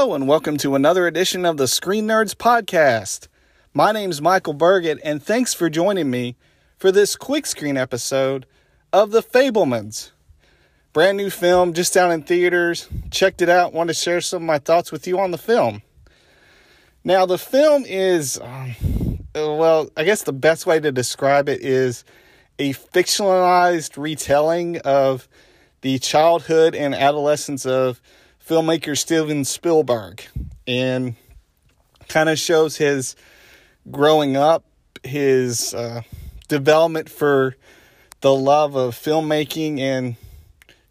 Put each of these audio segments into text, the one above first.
Hello, and welcome to another edition of the Screen Nerds Podcast. My name's Michael Burgett, and thanks for joining me for this quick screen episode of The Fabelmans. Brand new film, just out in theaters. Checked it out, wanted to share some of my thoughts with you on the film. Now, the film is, um, well, I guess the best way to describe it is a fictionalized retelling of the childhood and adolescence of filmmaker Steven Spielberg and kind of shows his growing up, his uh, development for the love of filmmaking, and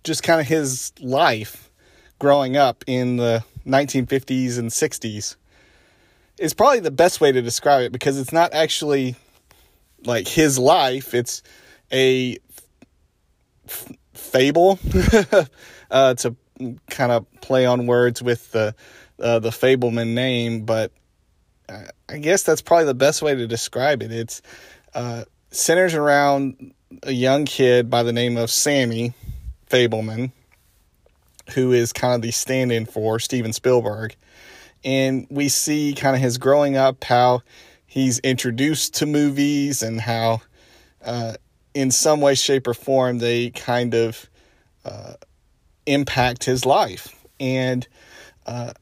just kind of his life growing up in the 1950s and 60s. Is probably the best way to describe it because it's not actually like his life, it's a f- fable uh, to kind of play on words with the uh, the Fabelman name, but I guess that's probably the best way to describe it. It's uh, centers around a young kid by the name of Sammy Fabelman, who is kind of the stand-in for Steven Spielberg, and we see kind of his growing up, how he's introduced to movies, and how, uh, in some way, shape, or form, they kind of uh, impact his life. And uh,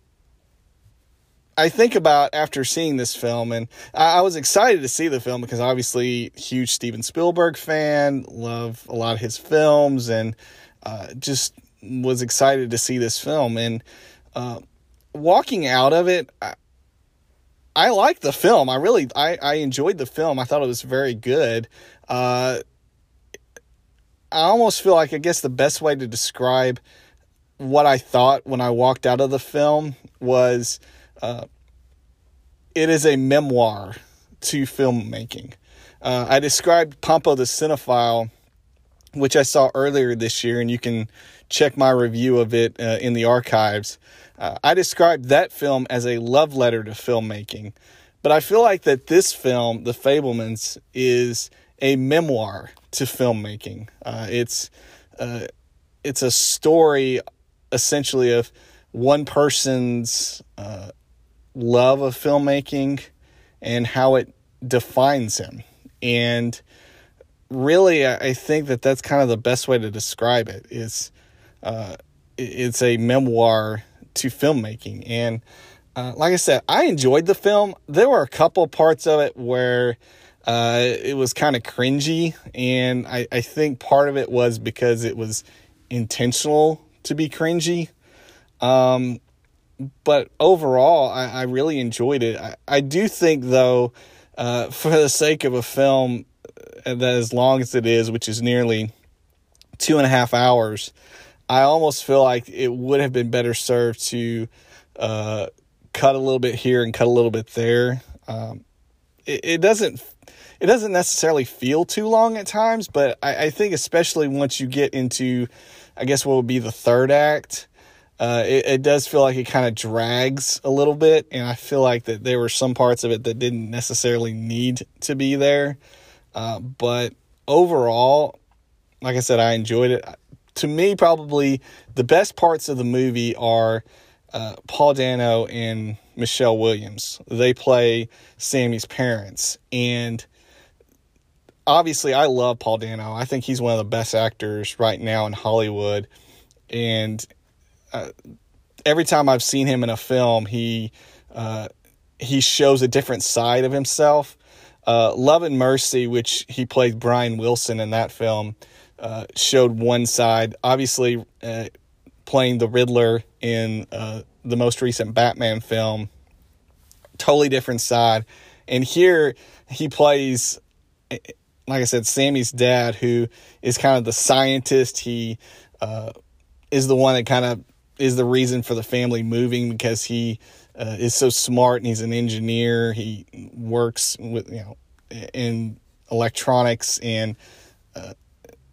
I think about after seeing this film, and I, I, was excited to see the film because obviously, huge Steven Spielberg fan, love a lot of his films, and uh, just was excited to see this film. And uh, walking out of it, I, I liked the film. I really, I, I enjoyed the film. I thought it was very good. Uh, I almost feel like I guess the best way to describe what I thought when I walked out of the film was uh, it is a memoir to filmmaking. Uh, I described Pompo the Cinephile, which I saw earlier this year, and you can check my review of it uh, in the archives. Uh, I described that film as a love letter to filmmaking, but I feel like that this film, The Fabelmans, is a memoir to filmmaking. Uh, it's uh, it's a story essentially of one person's uh, love of filmmaking and how it defines him. And really, I think that that's kind of the best way to describe it. Is uh, it's a memoir to filmmaking, and uh, like I said, I enjoyed the film. There were a couple parts of it where uh, it was kind of cringy, and I, I think part of it was because it was intentional to be cringy. Um, but overall, I, I, really enjoyed it. I, I do think, though, uh, for the sake of a film that as long as it is, which is nearly two and a half hours, I almost feel like it would have been better served to uh, cut a little bit here and cut a little bit there. Um, it, it doesn't it doesn't necessarily feel too long at times, but I, I think especially once you get into, I guess what would be the third act, uh, it, it does feel like it kind of drags a little bit, and I feel like that there were some parts of it that didn't necessarily need to be there. Uh, but overall, like I said, I enjoyed it. To me, probably the best parts of the movie are uh, Paul Dano and Michelle Williams. They play Sammy's parents, and obviously, I love Paul Dano. I think he's one of the best actors right now in Hollywood, and uh, every time I've seen him in a film, he uh, he shows a different side of himself. Uh, Love and Mercy, which he played Brian Wilson in that film, uh, showed one side. Obviously, uh, playing the Riddler in uh, the most recent Batman film, totally different side. And here he plays like I said, Sammy's dad, who is kind of the scientist. He uh, is the one that kind of is the reason for the family moving because he uh, is so smart and he's an engineer. He works with you know in electronics and uh,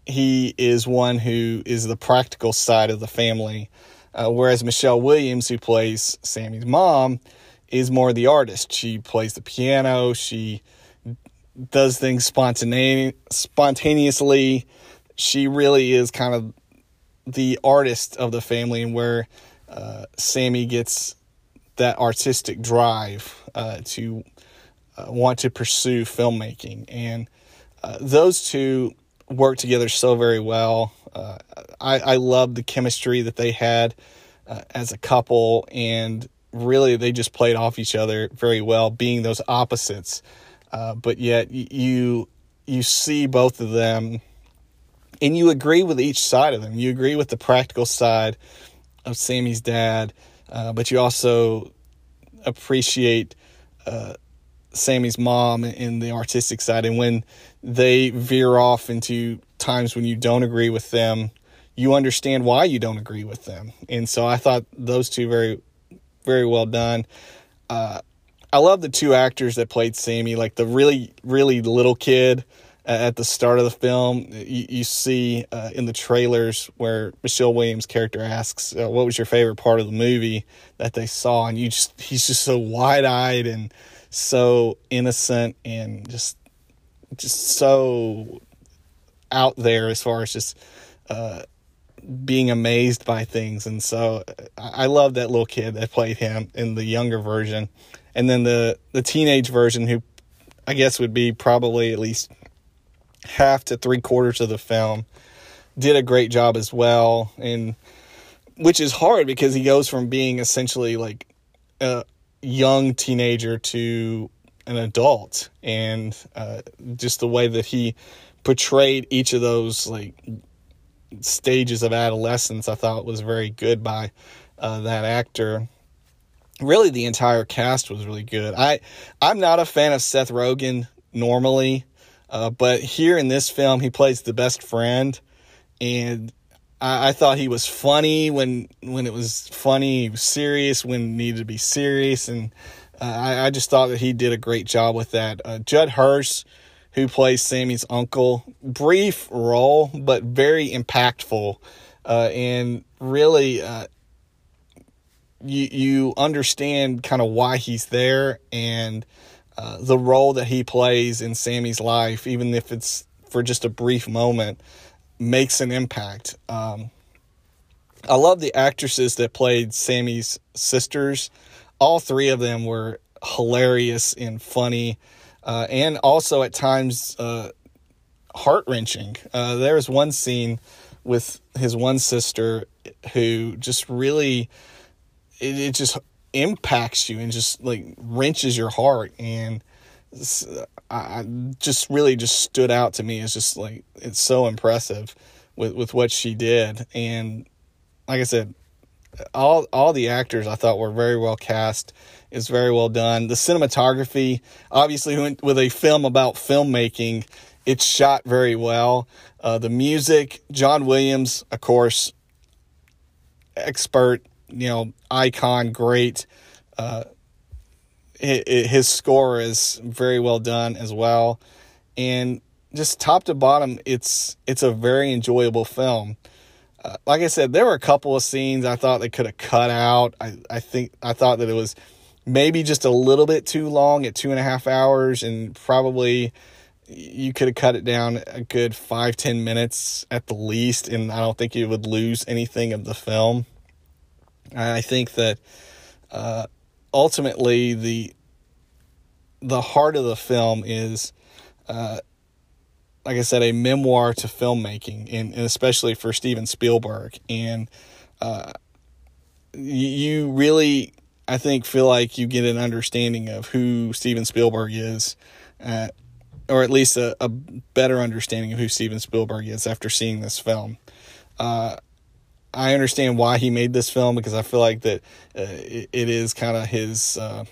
he is one who is the practical side of the family. Uh, whereas Michelle Williams, who plays Sammy's mom, is more the artist. She plays the piano. She does things spontane- spontaneously. She really is kind of the artist of the family, and where uh, Sammy gets that artistic drive uh, to uh, want to pursue filmmaking. And uh, those two work together so very well. Uh, I, I love the chemistry that they had uh, as a couple, and really they just played off each other very well, being those opposites. Uh, but yet you you see both of them, and you agree with each side of them. You agree with the practical side of Sammy's dad, uh, but you also appreciate uh, Sammy's mom in the artistic side. And when they veer off into times when you don't agree with them, you understand why you don't agree with them. And so I thought those two very, very well done. Uh, I love the two actors that played Sammy, like the really, really little kid at the start of the film. You, you see uh, in the trailers where Michelle Williams' character asks, uh, "What was your favorite part of the movie that they saw?" And you just he's just so wide eyed and so innocent and just just so out there as far as just uh, being amazed by things. And so I love that little kid that played him in the younger version, and then the the teenage version who I guess would be probably at least half to three quarters of the film did a great job as well. And which is hard because he goes from being essentially like a young teenager to an adult. And uh, just the way that he portrayed each of those like stages of adolescence i thought was very good by uh, that actor really the entire cast was really good i i'm not a fan of seth rogen normally uh, but here in this film, he plays the best friend, and I, I, thought he was funny when when it was funny. He was serious when needed to be serious, and uh, I, I, just thought that he did a great job with that. Uh, Judd Hirsch, who plays Sammy's uncle, brief role but very impactful, uh, and really uh, you you understand kind of why he's there and uh, the role that he plays in Sammy's life, even if it's for just a brief moment, makes an impact. Um, I love the actresses that played Sammy's sisters. All three of them were hilarious and funny, uh, and also at times uh, heart wrenching. Uh, there was one scene with his one sister who just really, it, it just impacts you and just like wrenches your heart. And I just really just stood out to me as just like it's so impressive with with what she did. And like I said all all the actors I thought were very well cast. Is very well done. The cinematography obviously with a film about filmmaking it's shot very well. Uh, the music John Williams of course expert you know, icon, great. Uh, his score is very well done as well, and just top to bottom, it's it's a very enjoyable film. Uh, like I said, there were a couple of scenes I thought they could have cut out. I, I think I thought that it was maybe just a little bit too long at two and a half hours, and probably you could have cut it down a good five ten minutes at the least, and I don't think you would lose anything of the film. I think that uh, ultimately the the heart of the film is, uh, like I said, a memoir to filmmaking, and, and especially for Steven Spielberg. And uh, you really, I think, feel like you get an understanding of who Steven Spielberg is, uh, or at least a, a, better understanding of who Steven Spielberg is after seeing this film. I understand why he made this film because I feel like that uh, it, it is kind of his uh,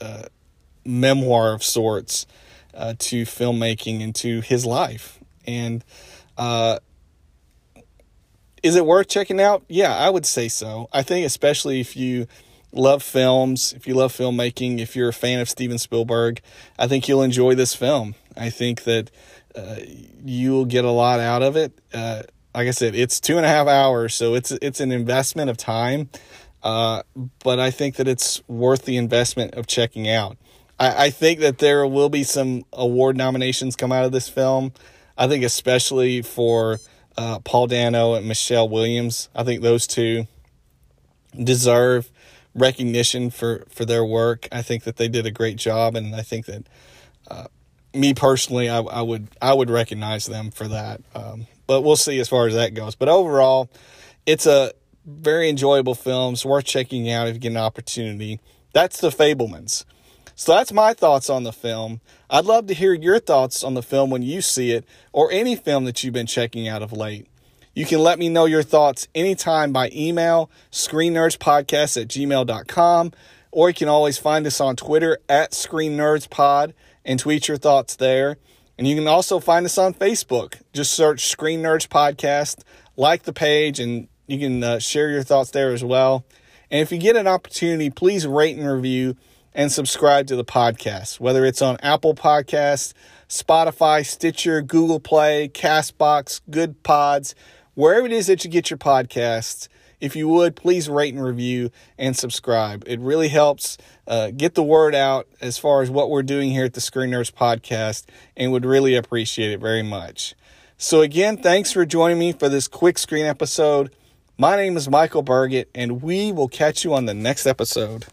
uh, memoir of sorts uh, to filmmaking and to his life. And uh, is it worth checking out? Yeah, I would say so. I think especially if you love films, if you love filmmaking, if you're a fan of Steven Spielberg, I think you'll enjoy this film. I think that uh, you'll get a lot out of it like I said, it's two and a half hours, so it's it's an investment of time. Uh, but I think that it's worth the investment of checking out. I, I think that there will be some award nominations come out of this film. I think especially for uh, Paul Dano and Michelle Williams. I think those two deserve recognition for for their work. I think that they did a great job, and I think that uh, me personally, I, I, would I would recognize them for that. Um, but we'll see as far as that goes. But overall, it's a very enjoyable film. It's worth checking out if you get an opportunity. That's The Fabelmans. So that's my thoughts on the film. I'd love to hear your thoughts on the film when you see it or any film that you've been checking out of late. You can let me know your thoughts anytime by email, screennerdspodcast at gmail.com, or you can always find us on Twitter at screennerdspod and tweet your thoughts there. And you can also find us on Facebook. Just search Screen Nerds Podcast, like the page, and you can uh, share your thoughts there as well. And if you get an opportunity, please rate and review and subscribe to the podcast, whether it's on Apple Podcasts, Spotify, Stitcher, Google Play, Castbox, Good Pods, wherever it is that you get your podcasts. If you would, please rate and review and subscribe. It really helps uh, get the word out as far as what we're doing here at the Screen Nerds Podcast and would really appreciate it very much. So, again, thanks for joining me for this quick screen episode. My name is Michael Burgett, and we will catch you on the next episode.